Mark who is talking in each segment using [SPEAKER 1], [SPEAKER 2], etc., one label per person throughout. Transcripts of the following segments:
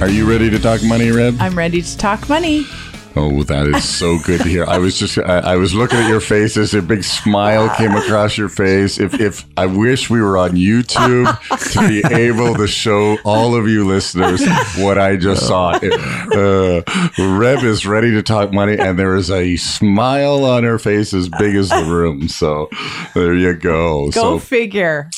[SPEAKER 1] Are you ready to talk money, Reb?
[SPEAKER 2] I'm ready to talk money.
[SPEAKER 1] Oh, that is so good to hear. I was just, I, I was looking at your face as A big smile came across your face. If, if I wish we were on YouTube to be able to show all of you listeners what I just saw. Uh, Reb is ready to talk money, and there is a smile on her face as big as the room. So there you go.
[SPEAKER 2] Go
[SPEAKER 1] so
[SPEAKER 2] figure.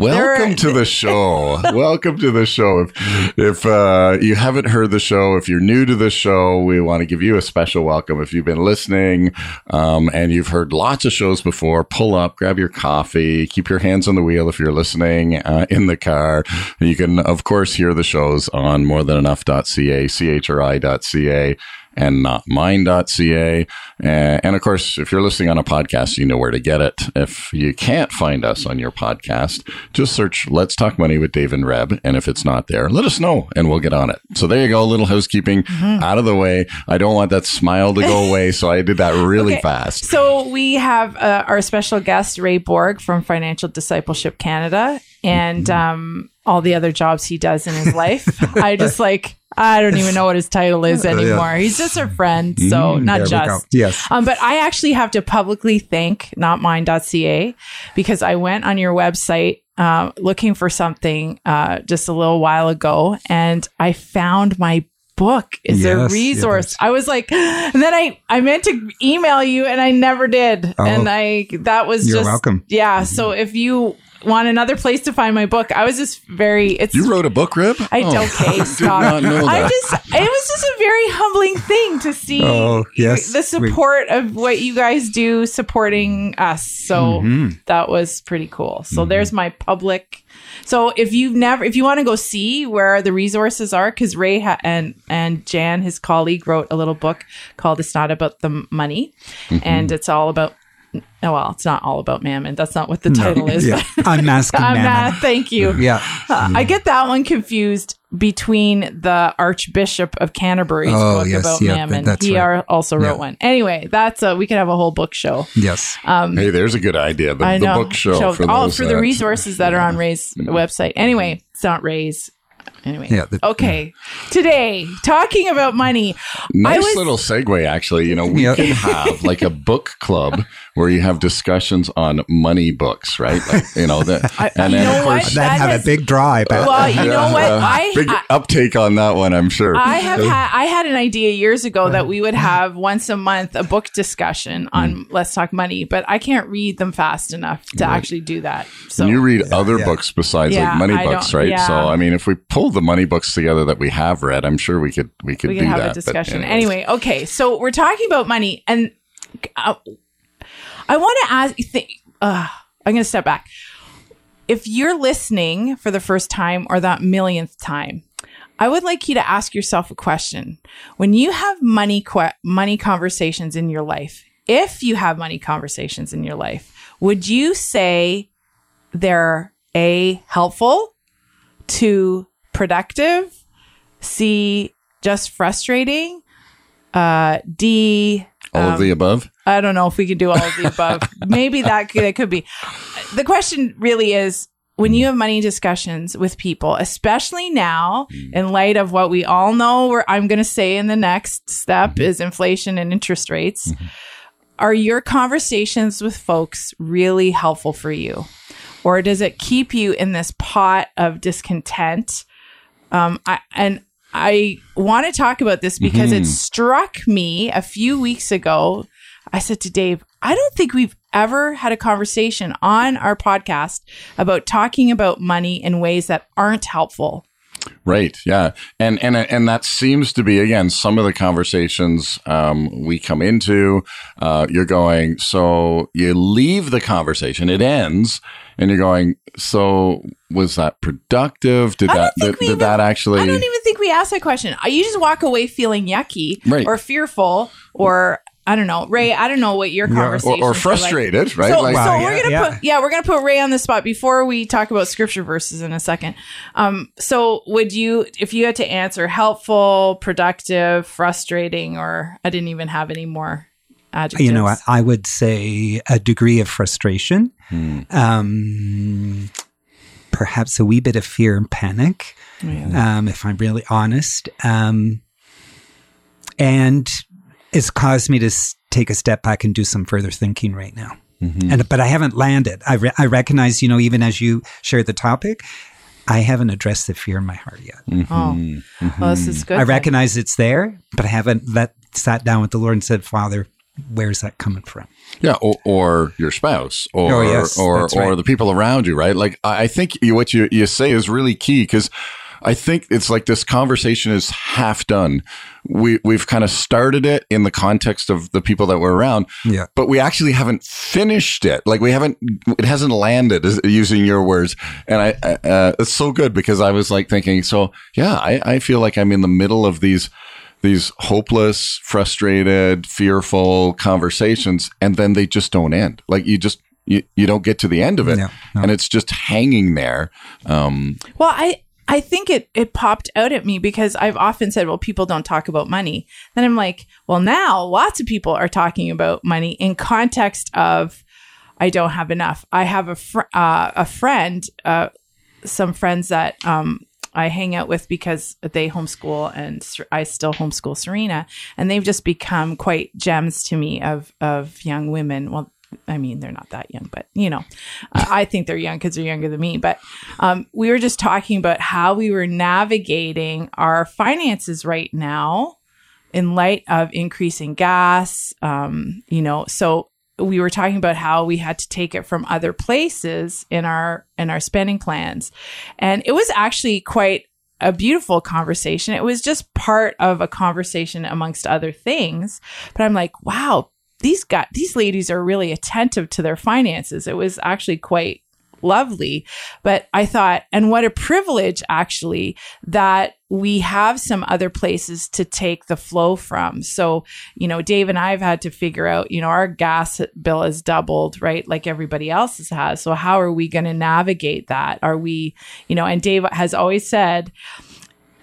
[SPEAKER 1] Welcome to the show. welcome to the show. If, if uh, you haven't heard the show, if you're new to the show, we want to give you a special welcome. If you've been listening um, and you've heard lots of shows before, pull up, grab your coffee, keep your hands on the wheel if you're listening uh, in the car. You can, of course, hear the shows on morethanenough.ca, chri.ca and notmine.ca. Uh, and of course, if you're listening on a podcast, you know where to get it. If you can't find us on your podcast, just search Let's Talk Money with Dave and Reb. And if it's not there, let us know and we'll get on it. So there you go. A little housekeeping out of the way. I don't want that smile to go away. So I did that really
[SPEAKER 2] Okay.
[SPEAKER 1] fast.
[SPEAKER 2] So we have uh, our special guest Ray Borg from Financial Discipleship Canada, and
[SPEAKER 1] Mm-hmm.
[SPEAKER 2] um, all the other jobs he does in his life. I just like I don't even know what his title is anymore. He's just a friend, so not
[SPEAKER 3] we go.
[SPEAKER 2] just.
[SPEAKER 3] Yes.
[SPEAKER 2] Um, but I actually have to publicly thank notmine.ca because I went on your website uh, looking for something uh, just a little while ago and I found my book is a resource.
[SPEAKER 3] yes.
[SPEAKER 2] I was like, and then I, I meant to email you and I never did.
[SPEAKER 3] Oh.
[SPEAKER 2] and I, that was
[SPEAKER 3] You're
[SPEAKER 2] just,
[SPEAKER 3] welcome.
[SPEAKER 2] Yeah. So if you want another place to find my book, I was just very, it's,
[SPEAKER 1] You wrote a book, Reb?
[SPEAKER 2] I
[SPEAKER 1] Oh,
[SPEAKER 2] okay,
[SPEAKER 1] did
[SPEAKER 2] stop.
[SPEAKER 1] not know
[SPEAKER 2] I just it was just a very humbling thing to see
[SPEAKER 3] Oh, yes.
[SPEAKER 2] the
[SPEAKER 3] We-
[SPEAKER 2] support of what you guys do supporting us. So
[SPEAKER 3] Mhm.
[SPEAKER 2] that was pretty cool. So
[SPEAKER 3] Mm-hmm.
[SPEAKER 2] there's my public so if you've never if you want to go see where the resources are cuz Ray ha- and and Jan his colleague wrote a little book called It's Not About the Money
[SPEAKER 3] Mm-hmm.
[SPEAKER 2] and it's all about Oh well, it's not all about mammon. That's not what the title is.
[SPEAKER 3] yeah. Unmasking
[SPEAKER 2] I'm
[SPEAKER 3] mammon.
[SPEAKER 2] not- thank you.
[SPEAKER 3] Yeah.
[SPEAKER 2] Uh, I get that one confused between the Archbishop of Canterbury's
[SPEAKER 3] Oh,
[SPEAKER 2] book
[SPEAKER 3] yes,
[SPEAKER 2] about
[SPEAKER 3] yeah,
[SPEAKER 2] Mammon.
[SPEAKER 3] that's
[SPEAKER 2] he
[SPEAKER 3] right.
[SPEAKER 2] are, also wrote
[SPEAKER 3] Yeah.
[SPEAKER 2] one. Anyway, that's a, we could have a whole book show.
[SPEAKER 3] Yes.
[SPEAKER 1] Hey, there's a good idea. The,
[SPEAKER 2] I
[SPEAKER 1] the
[SPEAKER 2] know.
[SPEAKER 1] book show for,
[SPEAKER 2] all
[SPEAKER 1] those
[SPEAKER 2] for the
[SPEAKER 1] that-
[SPEAKER 2] resources that are on Ray's website. Anyway, it's not Ray's. Anyway,
[SPEAKER 3] Yeah, the-
[SPEAKER 2] okay. Today, talking about money.
[SPEAKER 1] Nice
[SPEAKER 2] was-
[SPEAKER 1] little segue, actually. You know, we
[SPEAKER 3] Yeah.
[SPEAKER 1] could have like a book club where you have discussions on money books, right? Like, you know, that,
[SPEAKER 2] I- you know what?
[SPEAKER 3] That'd
[SPEAKER 2] That
[SPEAKER 3] have
[SPEAKER 2] has-
[SPEAKER 3] a big drive.
[SPEAKER 2] Well, you know what?
[SPEAKER 1] Uh,
[SPEAKER 2] I
[SPEAKER 1] big
[SPEAKER 2] I-
[SPEAKER 1] uptake on that one, I'm sure.
[SPEAKER 2] I have had I had an idea years ago that we would have once a month a book discussion on
[SPEAKER 1] Hmm.
[SPEAKER 2] Let's Talk Money, but I can't read them fast enough to actually do that. So
[SPEAKER 1] and you read other
[SPEAKER 3] yeah.
[SPEAKER 1] books besides
[SPEAKER 2] Yeah,
[SPEAKER 1] like money
[SPEAKER 2] I
[SPEAKER 1] books, right?
[SPEAKER 2] yeah.
[SPEAKER 1] So, I mean, if we pull the money books together that we have read, I'm sure we could we could
[SPEAKER 2] we
[SPEAKER 1] do
[SPEAKER 2] have
[SPEAKER 1] that.
[SPEAKER 2] a discussion. Anyway, okay, so we're talking about money, and uh, I want to ask. Th- uh, I'm going to step back. If you're listening for the first time or that millionth time, I would like you to ask yourself a question. When you have money que- money conversations in your life, if you have money conversations in your life, would you say they're a helpful, to productive, c just frustrating, uh, d
[SPEAKER 1] all of um, the above.
[SPEAKER 2] I don't know if we can do all of the above. Maybe that could, it could be. The question really is when you have money discussions with people, especially now mm. in light of what we all know, where I'm going to say in the next step mm-hmm. is inflation and interest rates. Mm-hmm. Are your conversations with folks really helpful for you? Or does it keep you in this pot of discontent? Um, I, and I want to talk about this because it struck me a few weeks ago. I said to Dave, I don't think we've ever had a conversation on our podcast about talking about money in ways that aren't helpful.
[SPEAKER 1] Right. Yeah. And and and that seems to be again some of the conversations um, we come into. Uh, you're going. So you leave the conversation. It ends, and you're going, so was that productive? Did that did, did
[SPEAKER 2] even-
[SPEAKER 1] that actually?
[SPEAKER 2] I don't even think we asked that question. Uh, You just walk away feeling yucky
[SPEAKER 1] Right.
[SPEAKER 2] or fearful or I don't know, Ray. I don't know what your
[SPEAKER 1] or,
[SPEAKER 2] conversation
[SPEAKER 1] or frustrated, right?
[SPEAKER 2] So,
[SPEAKER 1] Like-
[SPEAKER 2] so
[SPEAKER 4] Wow,
[SPEAKER 2] we're
[SPEAKER 4] yeah,
[SPEAKER 2] gonna
[SPEAKER 4] yeah.
[SPEAKER 2] put yeah, we're gonna put Ray on the spot before we talk about scripture verses in a second. Um, so would you, if you had to answer, helpful, productive, frustrating, or I didn't even have any more adjectives.
[SPEAKER 4] You know, I, I would say a degree of frustration, um, perhaps a wee bit of fear and panic, um, if I'm really honest. Um, and it's caused me to s- take a step back and do some further thinking right now. And but I haven't landed. I re- I recognize, you know, even as you share the topic, I haven't addressed the fear in my heart yet.
[SPEAKER 2] Oh, well, this is good.
[SPEAKER 4] I
[SPEAKER 2] then.
[SPEAKER 4] recognize it's there, but I haven't let sat down with the Lord and said, Father, where's that coming from?
[SPEAKER 1] Yeah, or, or your spouse, or
[SPEAKER 4] Oh, yes,
[SPEAKER 1] or
[SPEAKER 4] that's
[SPEAKER 1] or the people around you, right? Like I think you, what you you say is really key because I think it's like this conversation is half done. We we've kind of started it in the context of the people that were around,
[SPEAKER 4] Yeah.
[SPEAKER 1] but we actually haven't finished it. Like we haven't, it hasn't landed, using your words. And I, I- uh, it's so good because I was like thinking, so yeah, I, I feel like I'm in the middle of these, these hopeless, frustrated, fearful conversations, and then they just don't end. Like you just, you, you don't get to the end of it.
[SPEAKER 4] Yeah, no.
[SPEAKER 1] And it's just hanging there. Um,
[SPEAKER 2] Well, I I think it it popped out at me because I've often said, well, people don't talk about money. Then I'm like, well, now lots of people are talking about money in context of I don't have enough. I have a fr- uh, a friend, uh, some friends that um, I hang out with because they homeschool and I still homeschool Serena, and they've just become quite gems to me of of young women. Well. I mean, they're not that young, but you know, I think they're young because they're younger than me. But um, we were just talking about how we were navigating our finances right now in light of increasing gas. Um, you know, so we were talking about how we had to take it from other places in our in our spending plans, and it was actually quite a beautiful conversation. It was just part of a conversation amongst other things. But I'm like, wow, these got these ladies are really attentive to their finances. It was actually quite lovely. But I thought, and what a privilege actually that we have some other places to take the flow from. So, you know, Dave and I have had to figure out, you know, our gas bill has doubled, right? Like everybody else's has. So how are we going to navigate that? Are we, you know, and Dave has always said,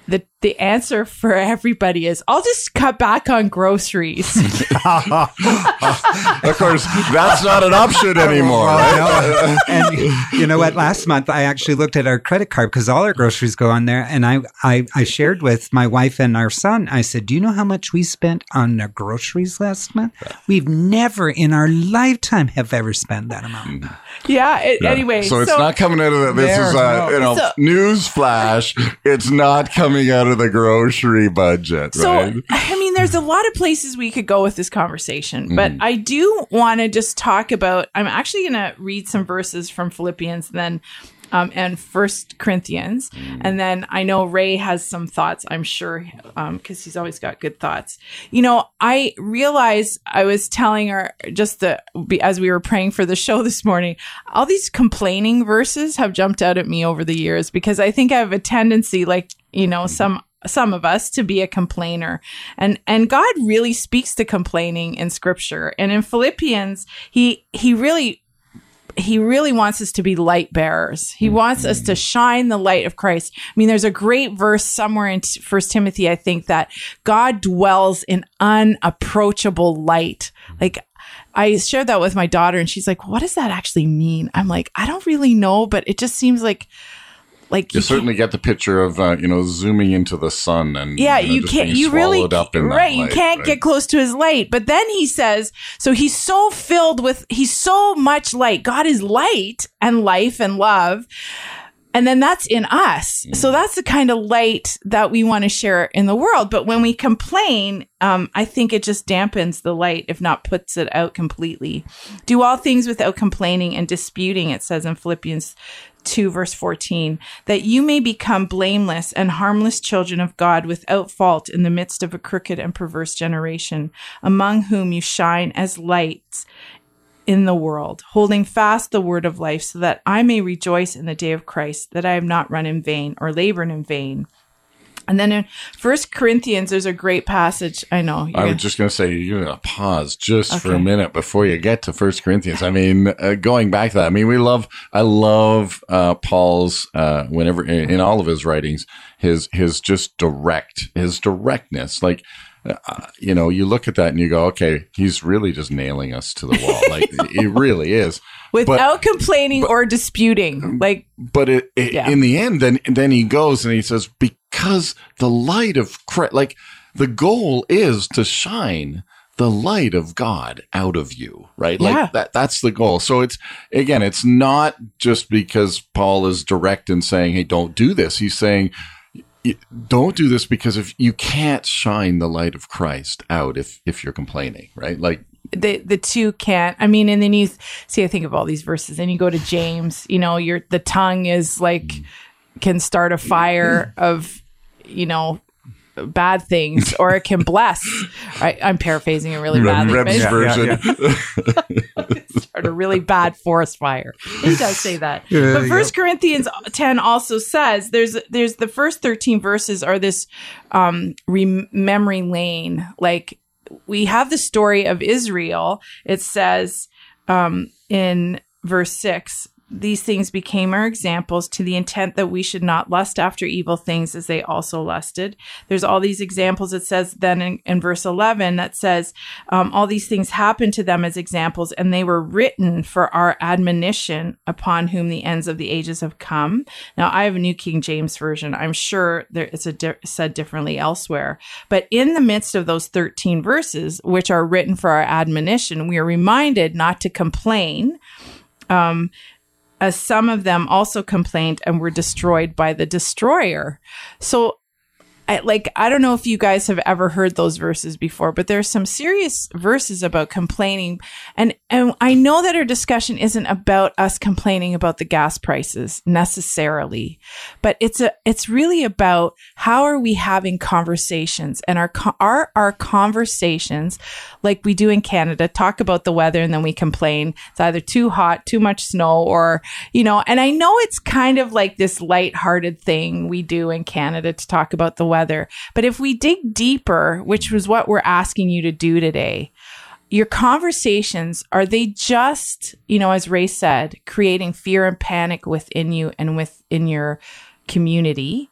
[SPEAKER 2] the the answer for everybody is I'll just cut back on groceries.
[SPEAKER 1] of course, that's not an option anymore, right?
[SPEAKER 4] and you know what? Last month, I actually looked at our credit card because all our groceries go on there. And I, I, I shared with my wife and our son, I said, Do you know how much we spent on our groceries last month? We've never in our lifetime have ever spent that amount.
[SPEAKER 2] yeah. It, Anyway,
[SPEAKER 1] so it's not coming out of the, this
[SPEAKER 4] There,
[SPEAKER 1] is a
[SPEAKER 4] no.
[SPEAKER 1] you know
[SPEAKER 2] So-
[SPEAKER 1] news flash. It's not coming out of the grocery budget,
[SPEAKER 2] So,
[SPEAKER 1] right?
[SPEAKER 2] I mean, there's a lot of places we could go with this conversation, but
[SPEAKER 1] Mm-hmm.
[SPEAKER 2] I do want to just talk about. I'm actually going to read some verses from Philippians, then. Um, and First Corinthians,
[SPEAKER 1] Mm.
[SPEAKER 2] and then I know Ray has some thoughts. I'm sure because he's always got good thoughts. You know, I realized I was telling her just the as we were praying for the show this morning. All these complaining verses have jumped out at me over the years because I think I have a tendency, like you know, some some of us to be a complainer and and God really speaks to complaining in scripture and in Philippians he he really he really wants us to be light bearers. He mm-hmm. wants us to shine the light of Christ. I mean, there's a great verse somewhere in First Timothy, I think, that God dwells in unapproachable light. Mm-hmm. Like, I shared that with my daughter, and she's like, "What does that actually mean?" I'm like, "I don't really know, but it just seems like, like
[SPEAKER 1] You
[SPEAKER 2] you
[SPEAKER 1] certainly get the picture of uh, you know zooming into the sun and
[SPEAKER 2] yeah
[SPEAKER 1] you, know,
[SPEAKER 2] you can't you really
[SPEAKER 1] swallowed up in that
[SPEAKER 2] right you can't
[SPEAKER 1] right?
[SPEAKER 2] get close to his light. But then he says so he's so filled with he's so much light. God is light and life and love. And then that's in us. So that's the kind of light that we want to share in the world. But when we complain um, i think it just dampens the light if not puts it out completely. Do all things without complaining and disputing it says in philippians 2 verse 14 that you may become blameless and harmless children of God without fault in the midst of a crooked and perverse generation among whom you shine as lights in the world, holding fast the word of life, so that I may rejoice in the day of Christ, that I have not run in vain or labored in vain. And then in First Corinthians, there's a great passage. I know.
[SPEAKER 1] I was
[SPEAKER 2] gonna-
[SPEAKER 1] just going to say you're going to pause just for a minute before you get to First Corinthians. I mean, uh, going back to that, I mean, we love, I love uh, Paul's uh, whenever in, in all of his writings, his his just direct, his directness. Like, uh, you know, you look at that and you go, okay, he's really just nailing us to the wall. like, he really is.
[SPEAKER 2] without complaining or disputing. Like,
[SPEAKER 1] But it, it,
[SPEAKER 2] Yeah.
[SPEAKER 1] in the end, then then he goes and he says, because the light of Christ, like the goal is to shine the light of God out of you, right?
[SPEAKER 2] Yeah.
[SPEAKER 1] Like that that's the goal. So it's again, it's not just because Paul is direct in saying, "Hey, don't do this." He's saying don't do this because if you can't shine the light of Christ out if if you're complaining, right? Like
[SPEAKER 2] the the two can't. I mean, and then you see, I think of all these verses, and you go to James. You know, your the tongue is like mm. Can start a fire of, you know, bad things, or it can bless. I, I'm paraphrasing it really badly. but
[SPEAKER 1] Reb's
[SPEAKER 2] it's-
[SPEAKER 1] version.
[SPEAKER 2] start a really bad forest fire. It does say that. but First Corinthians 10 also says there's there's the first 13 verses are this um rem- memory lane. Like we have the story of Israel. It says um in verse 6 these things became our examples to the intent that we should not lust after evil things as they also lusted. There's all these examples. It says then in, in verse 11 that says, um, all these things happened to them as examples and they were written for our admonition upon whom the ends of the ages have come. Now I have a new King James version. I'm sure there it's di- said differently elsewhere, but in the midst of those 13 verses, which are written for our admonition, we are reminded not to complain as some of them also complained and were destroyed by the destroyer. So I like I don't know if you guys have ever heard those verses before, but there's some serious verses about complaining and and I know that our discussion isn't about us complaining about the gas prices necessarily, but it's a it's really about how are we having conversations and our are our conversations like we do in Canada talk about the weather and then we complain it's either too hot, too much snow or you know, and I know it's kind of like this light-hearted thing we do in Canada to talk about the weather. But if we dig deeper, which was what we're asking you to do today, your conversations are they just you know as ray said creating fear and panic within you and within your community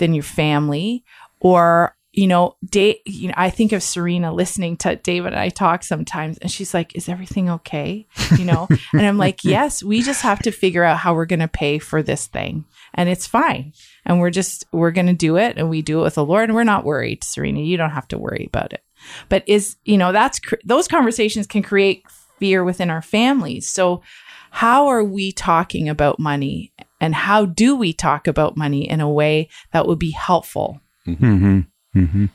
[SPEAKER 2] within your family? Or you know, Dave, you know, I think of Serena listening to David and I talk sometimes, and she's like, "Is everything okay?" You know, and I'm like, "Yes, we just have to figure out how we're going to pay for this thing, and it's fine, and we're just we're going to do it, and we do it with the Lord, and we're not worried, Serena. You don't have to worry about it." But is you know that's cr- those conversations can create fear within our families. So, how are we talking about money, and how do we talk about money in a way that would be helpful?
[SPEAKER 4] Mm-hmm. Mm-hmm.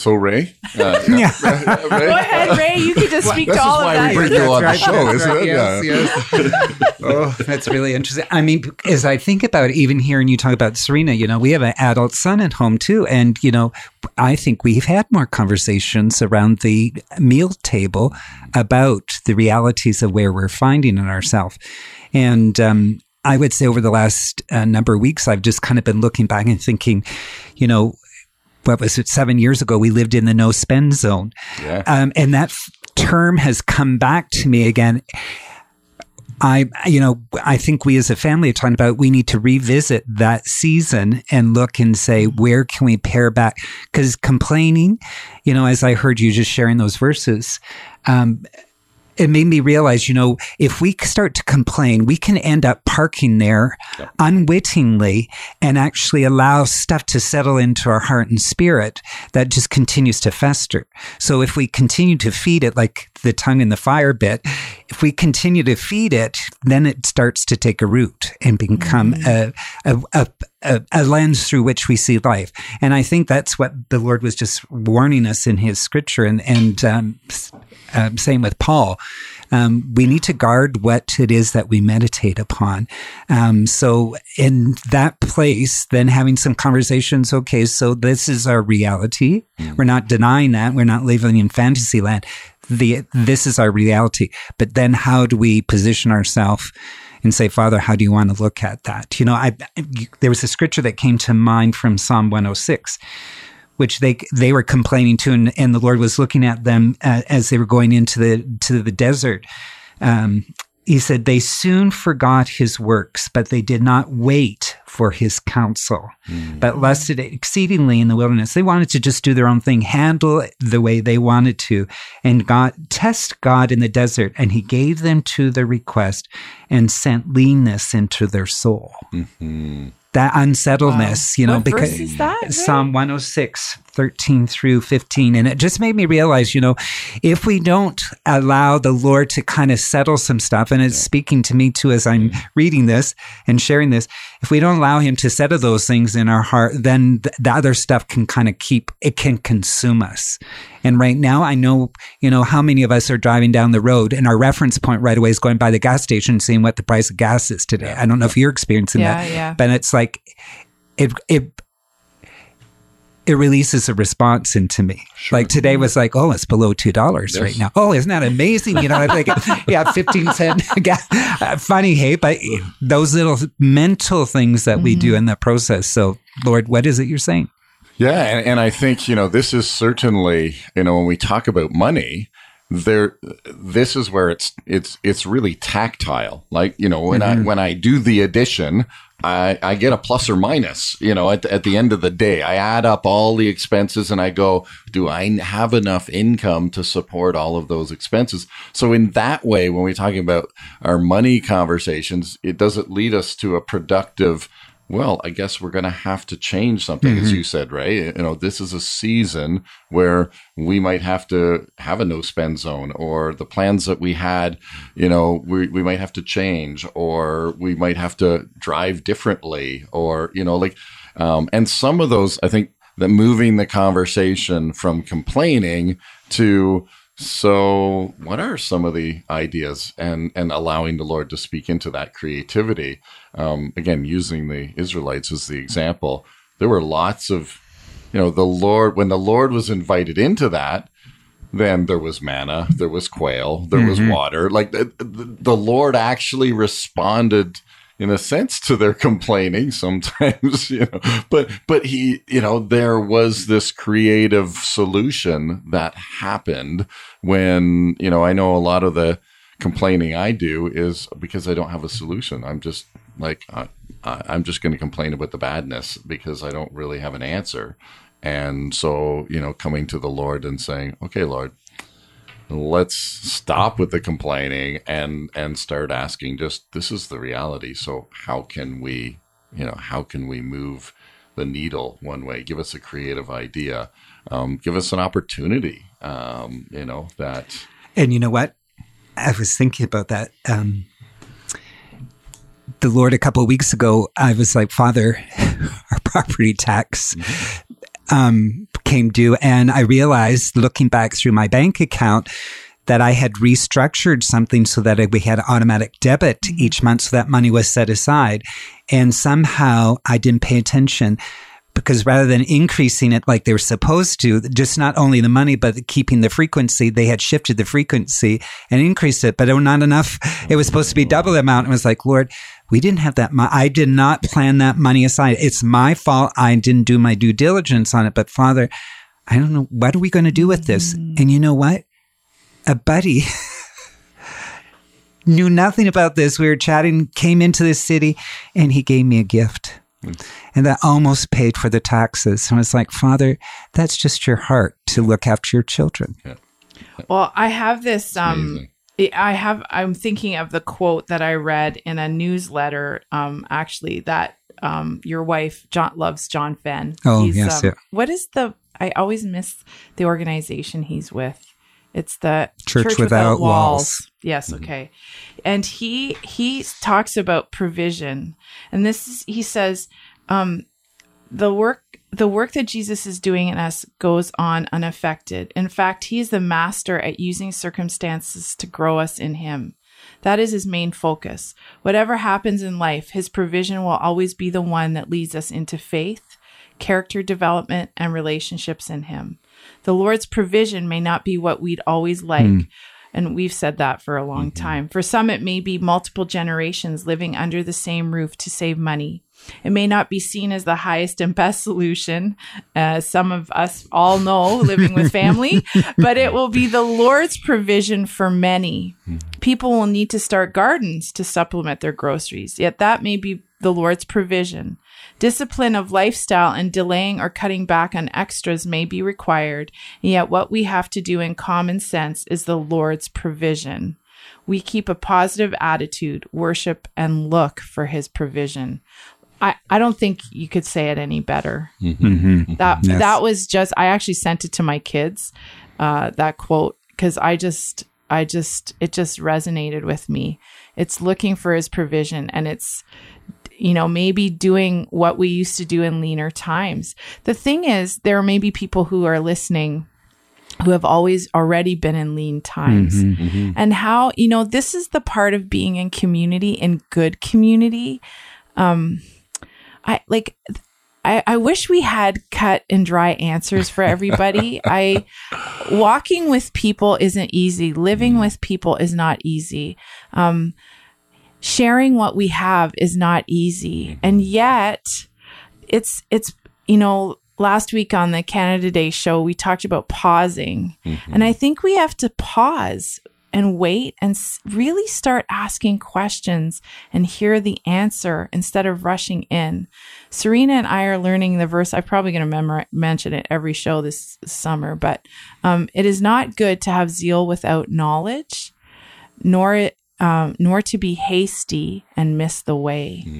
[SPEAKER 1] So Ray, uh,
[SPEAKER 4] Yeah.
[SPEAKER 1] Ray?
[SPEAKER 2] Go ahead, Ray. You can just speak
[SPEAKER 1] This
[SPEAKER 2] to all of
[SPEAKER 1] why
[SPEAKER 2] that.
[SPEAKER 1] we bring you on the show,
[SPEAKER 4] right,
[SPEAKER 1] isn't it?
[SPEAKER 4] right, yes, yes. oh, that's really interesting. I mean, as I think about it, even hearing you talk about Serena, you know, we have an adult son at home too. And, you know, I think we've had more conversations around the meal table about the realities of where we're finding in ourselves. And, um, I would say over the last uh, number of weeks, I've just kind of been looking back and thinking, you know, what was it, seven years ago, we lived in the no spend zone.
[SPEAKER 1] Yeah.
[SPEAKER 4] Um, and that f- term has come back to me again. I, you know, I think we as a family are talking about we need to revisit that season and look and say, where can we pare back? Because complaining, you know, as I heard you just sharing those verses, um, it made me realize, you know, if we start to complain, we can end up parking there unwittingly and actually allow stuff to settle into our heart and spirit that just continues to fester. So if we continue to feed it like the tongue in the fire bit, if we continue to feed it, then it starts to take a root and become a, a, a, a, a lens through which we see life. And I think that's what the Lord was just warning us in his scripture and, and, um, um, same with Paul. Um, we need to guard what it is that we meditate upon. Um, so in that place, then having some conversations. Okay, so this is our reality. We're not denying that. We're not living in fantasy land. The this is our reality. But then, how do we position ourselves? and say, Father, how do you want to look at that? You know, I, there was a scripture that came to mind from Psalm 106, which they they were complaining to, and, and the Lord was looking at them uh, as they were going into the to the desert. Um, he said, They soon forgot his works, but they did not wait for his counsel, hmm. but lusted exceedingly in the wilderness. They wanted to just do their own thing, handle it the way they wanted to, and God test God in the desert. And he gave them to their request and sent leanness into their soul. Mm-hmm. That unsettledness, you know,
[SPEAKER 2] What
[SPEAKER 4] because
[SPEAKER 2] verse is that, Ray?
[SPEAKER 4] Psalm 106, 13 through 15. And it just made me realize, you know, if we don't allow the Lord to kind of settle some stuff, and it's speaking to me too as I'm mm-hmm. reading this and sharing this, if we don't allow Him to settle those things in our heart, then th- the other stuff can kind of keep, it can consume us. And right now, I know, you know, how many of us are driving down the road and our reference point right away is going by the gas station, seeing what the price of gas is today. I don't know if you're experiencing
[SPEAKER 2] Yeah,
[SPEAKER 4] that,
[SPEAKER 2] yeah.
[SPEAKER 4] but it's like, it, it, it releases a response into me. Like today was like, oh, it's below two dollars right now. Oh, isn't that amazing? You know, I think yeah, fifteen cent. Uh, Funny, hey, but those little mental things that we do in the process. So, Lord, what is it you're saying?
[SPEAKER 1] Yeah, and, and I think you know this is certainly you know when we talk about money, there this is where it's it's it's really tactile. Like you know when I mm-hmm. when I do the addition, I I get a plus or minus. You know at the, at the end of the day, I add up all the expenses and I go, do I have enough income to support all of those expenses? So in that way, when we're talking about our money conversations, it doesn't lead us to a productive well, I guess we're going to have to change something, as you said, Ray. You know, this is a season where we might have to have a no spend zone, or the plans that we had, you know, we, we might have to change, or we might have to drive differently, or, you know, like, um, and some of those, I think that moving the conversation from complaining to, so what are some of the ideas and and allowing the lord to speak into that creativity? Um, again using the israelites as the example there were lots of you know the lord when the lord was invited into that then there was manna there was quail there was water. Like the, the, the lord actually responded in a sense to their complaining sometimes you know. But but he you know there was this creative solution that happened when you know i know a lot of the complaining i do is because i don't have a solution. I'm just like I, i'm just going to complain about the badness because i don't really have an answer. And so you know coming to the lord and saying okay lord let's stop with the complaining and and start asking just this is the reality so how can we you know how can we move the needle one way give us a creative idea um, give us an opportunity um, you know that
[SPEAKER 4] And you know what? I was thinking about that. Um, the Lord, a couple of weeks ago, I was like, Father, our property tax um, came due. And I realized, looking back through my bank account, that I had restructured something so that we had automatic debit each month. So that money was set aside. And somehow I didn't pay attention because rather than increasing it like they were supposed to, just not only the money, but keeping the frequency, they had shifted the frequency and increased it, but it was not enough. It was supposed to be double the amount. And it was like, Lord, we didn't have that. Mo- I did not plan that money aside. It's my fault. I didn't do my due diligence on it. But Father, I don't know. What are we going to do with this? And you know what? A buddy knew nothing about this. We were chatting, came into the city, and he gave me a gift. And that almost paid for the taxes. And I was like, Father, that's just your heart to look after your children.
[SPEAKER 2] Well, I have this. Um,
[SPEAKER 1] amazing.
[SPEAKER 2] I have. I'm thinking of the quote that I read in a newsletter. Um, actually, that um, your wife Jan loves John Fenn.
[SPEAKER 4] Oh, yes,
[SPEAKER 2] um,
[SPEAKER 4] yeah.
[SPEAKER 2] What is the? I always miss the organization he's with. It's the
[SPEAKER 4] Church Without Walls.
[SPEAKER 2] Yes. Okay. And he he talks about provision, and this is he says, um, the work the work that Jesus is doing in us goes on unaffected. In fact, he is the master at using circumstances to grow us in him. That is his main focus. Whatever happens in life, his provision will always be the one that leads us into faith, character development, and relationships in him. The Lord's provision may not be what we'd always like. Hmm. And we've said that for a long mm-hmm. time. For some, it may be multiple generations living under the same roof to save money. It may not be seen as the highest and best solution, as some of us all know living with family, but it will be the Lord's provision for many. People will need to start gardens to supplement their groceries, yet that may be the Lord's provision. Discipline of lifestyle and delaying or cutting back on extras may be required, yet what we have to do in common sense is the Lord's provision. We keep a positive attitude, worship, and look for his provision. I, I don't think you could say it any better. That
[SPEAKER 4] Yes.
[SPEAKER 2] that was just I actually sent it to my kids, uh, that quote, because I just I just it just resonated with me. It's looking for his provision and it's you know, maybe doing what we used to do in leaner times. The thing is, there may be people who are listening who have always already been in lean times. And how, you know, this is the part of being in community, in good community. Um, I like, I, I wish we had cut and dry answers for everybody. I walking with people isn't easy. Living mm. with people is not easy. Um, sharing what we have is not easy. Mm-hmm. And yet it's, it's, you know, last week on the Canada Day show, we talked about pausing. Mm-hmm. And I think we have to pause and wait and really start asking questions and hear the answer instead of rushing in. Serena and I are learning the verse. I'm probably going to mention it every show this summer, but um, it is not good to have zeal without knowledge, nor um, nor to be hasty and miss the way. I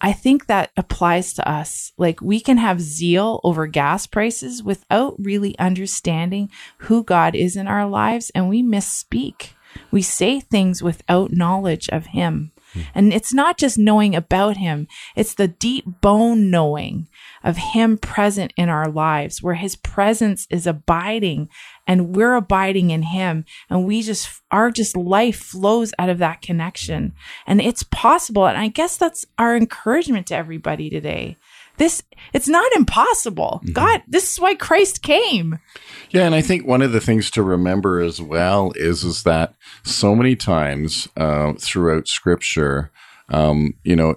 [SPEAKER 2] I think that applies to us. Like we can have zeal over gas prices without really understanding who God is in our lives, and we misspeak. We say things without knowledge of Him. Hmm. And it's not just knowing about him, it's the deep bone knowing of him present in our lives, where his presence is abiding and we're abiding in him. And we just, our just life flows out of that connection. And it's possible. And I guess that's our encouragement to everybody today. This, it's not impossible. God, this is why Christ came.
[SPEAKER 1] Yeah, and I think one of the things to remember as well is is that so many times uh, throughout Scripture, um, you know,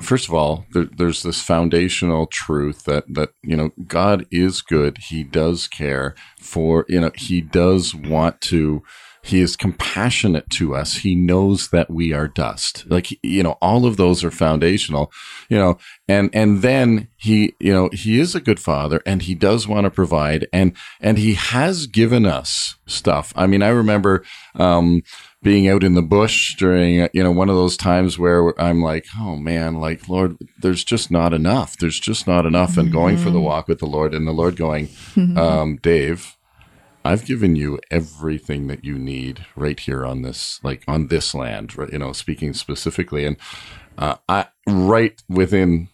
[SPEAKER 1] first of all, there, there's this foundational truth that that you know God is good. He does care for you know He does want to. He is compassionate to us. He knows that we are dust. Like, you know, all of those are foundational, you know, and, and then he, you know, he is a good father and he does want to provide and, and he has given us stuff. I mean, I remember, um, being out in the bush during, you know, one of those times where I'm like, oh man, like, Lord, there's just not enough. There's just not enough. And going for the walk with the Lord and the Lord going, um, Dave, I've given you everything that you need right here on this, like on this land, right, you know, speaking specifically. And, uh, I, right within,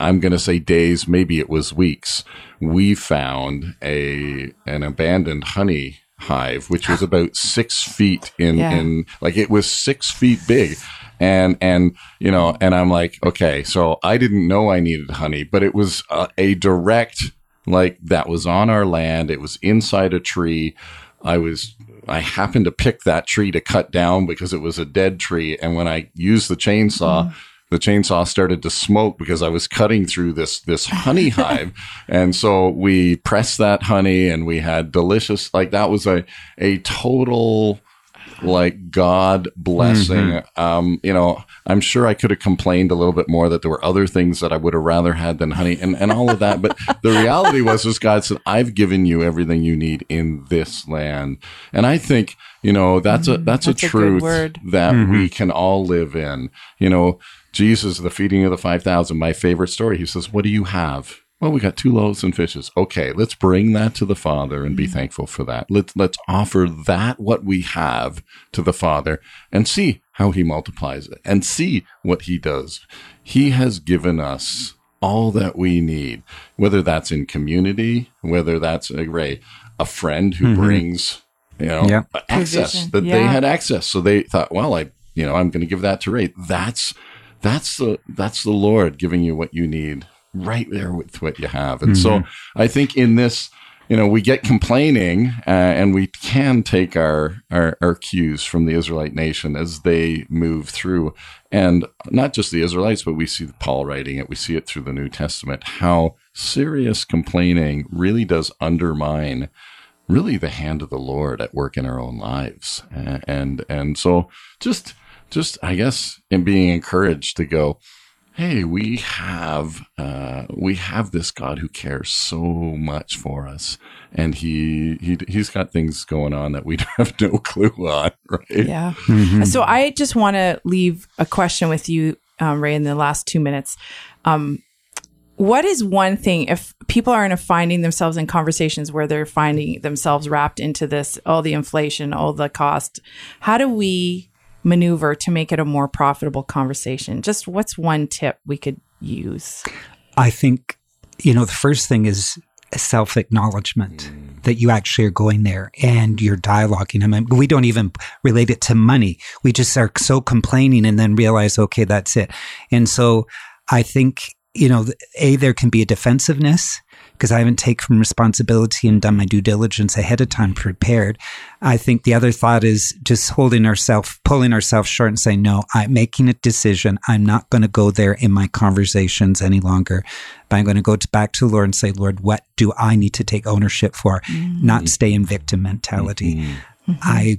[SPEAKER 1] I'm going to say days, maybe it was weeks, we found a, an abandoned honey hive, which was about six feet in,
[SPEAKER 2] Yeah.
[SPEAKER 1] in, like it was six feet big. And, and, you know, and I'm like, okay, so I didn't know I needed honey, but it was a, a direct, like that was on our land. It was inside a tree. I was, I happened to pick that tree to cut down because it was a dead tree. And when I used the chainsaw, mm-hmm. the chainsaw started to smoke because I was cutting through this, this honey hive. And so we pressed that honey and we had delicious, like that was a, a total, like God blessing. Mm-hmm. Um, you know, I'm sure I could have complained a little bit more that there were other things that I would have rather had than honey and, and all of that. But the reality was, is God said, I've given you everything you need in this land. And I think, you know, that's a, that's,
[SPEAKER 2] That's
[SPEAKER 1] a
[SPEAKER 2] a
[SPEAKER 1] truth
[SPEAKER 2] word.
[SPEAKER 1] that we mm-hmm. can all live in. You know, Jesus, the feeding of the 5,000, my favorite story. He says, what do you have? Well, we got two loaves and fishes. Okay, let's bring that to the Father and be mm-hmm. thankful for that. Let's let's offer that what we have to the Father and see how he multiplies it and see what he does. He has given us all that we need, whether that's in community, whether that's a Ray, a friend who mm-hmm. brings, you know,
[SPEAKER 4] Yeah.
[SPEAKER 1] access
[SPEAKER 2] Provision.
[SPEAKER 1] that they had access. So they thought, well, I, you know, I'm going to give that to Ray. That's, that's the, that's the Lord giving you what you need right there with what you have. And so I think in this, you know, we get complaining uh, and we can take our, our, our cues from the Israelite nation as they move through. And not just the Israelites, but we see Paul writing it. We see it through the New Testament, how serious complaining really does undermine really the hand of the Lord at work in our own lives. Uh, and, and so just, just, I guess, in being encouraged to go, hey, we have uh, we have this God who cares so much for us, and he he he's got things going on that we have no clue on, right?
[SPEAKER 2] Yeah. So I just want to leave a question with you, um, Ray, in the last two minutes. Um, what is one thing if people are in finding themselves in conversations where they're finding themselves wrapped into this, all the inflation, all the cost? How do we maneuver to make it a more profitable conversation? Just what's one tip we could use?
[SPEAKER 4] I think, you know, the first thing is self acknowledgement that you actually are going there and you're dialoguing. I mean, we don't even relate it to money. We just are so complaining and then realize, okay, that's it. And so I think, you know, A, there can be a defensiveness because I haven't taken responsibility and done my due diligence ahead of time prepared. I think the other thought is just holding ourselves, pulling ourselves short and saying, no, I'm making a decision. I'm not going to go there in my conversations any longer. But I'm going to go to, back to the Lord and say, Lord, what do I need to take ownership for? Mm. Not stay in victim mentality. Mm-hmm. Mm-hmm. I,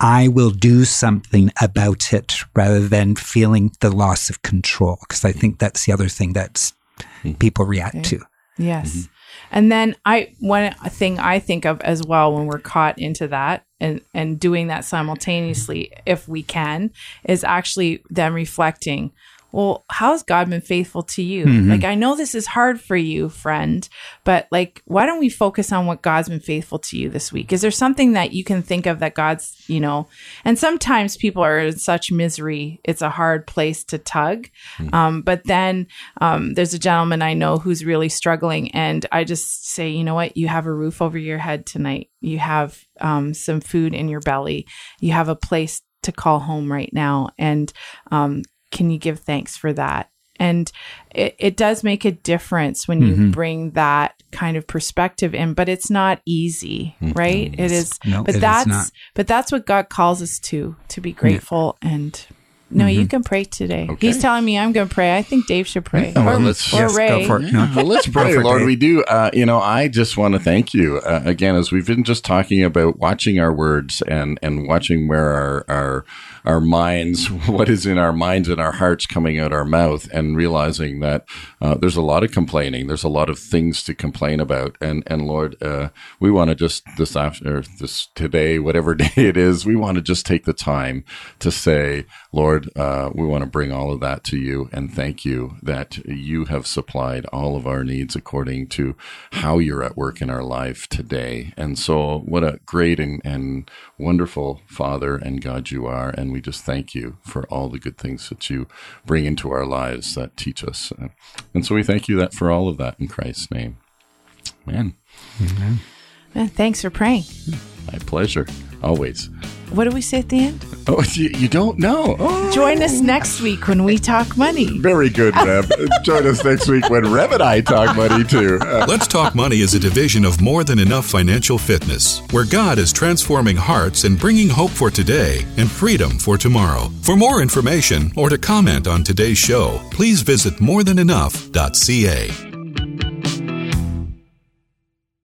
[SPEAKER 4] I will do something about it rather than feeling the loss of control. Cause I think that's the other thing that's mm-hmm. people react to.
[SPEAKER 2] Yes. Mm-hmm. And then I one thing I think of as well when we're caught into that and and doing that simultaneously if we can is actually then reflecting well, how's God been faithful to you? Like, I know this is hard for you, friend, but like, why don't we focus on what God's been faithful to you this week? Is there something that you can think of that God's, you know, and sometimes people are in such misery, it's a hard place to tug. Um, but then um, there's a gentleman I know who's really struggling, and I just say, you know what? You have a roof over your head tonight. You have um, some food in your belly. You have a place to call home right now, and um, can you give thanks for that? And it, it does make a difference when you bring that kind of perspective in, but it's not easy, right? It is,
[SPEAKER 4] No,
[SPEAKER 2] but
[SPEAKER 4] it is
[SPEAKER 2] that's
[SPEAKER 4] not.
[SPEAKER 2] but that's what God calls us to to be grateful and. No, you can pray today.
[SPEAKER 1] Okay.
[SPEAKER 2] He's telling me I'm going to pray. I think Dave should pray.
[SPEAKER 1] Yeah, well,
[SPEAKER 2] or
[SPEAKER 1] let's-
[SPEAKER 2] or
[SPEAKER 4] Yes, go for it. No.
[SPEAKER 1] Well, let's pray, Lord.
[SPEAKER 4] Dave.
[SPEAKER 1] We do. Uh, you know, I just want to thank you uh, again, as we've been just talking about watching our words and and watching where our our our minds, what is in our minds and our hearts coming out our mouth, and realizing that uh, there's a lot of complaining. There's a lot of things to complain about, and and Lord, uh, we want to just this after this today, whatever day it is, we want to just take the time to say, Lord, uh, we want to bring all of that to you and thank you that you have supplied all of our needs according to how you're at work in our life today. And so, what a great and, and wonderful Father and God you are. And we just thank you for all the good things that you bring into our lives that teach us. And so, we thank you that for all of that in Christ's name. Amen.
[SPEAKER 2] Man, thanks for praying.
[SPEAKER 1] my pleasure. Always.
[SPEAKER 2] What do we say at the end?
[SPEAKER 1] Oh, you, you don't know. Oh.
[SPEAKER 2] Join us next week when we talk money.
[SPEAKER 1] Very good, Reb. Join us next week when Reb and I talk money too.
[SPEAKER 5] Let's Talk Money is a division of More Than Enough Financial Fitness, where God is transforming hearts and bringing hope for today and freedom for tomorrow. For more information or to comment on today's show, please visit morethanenough.ca.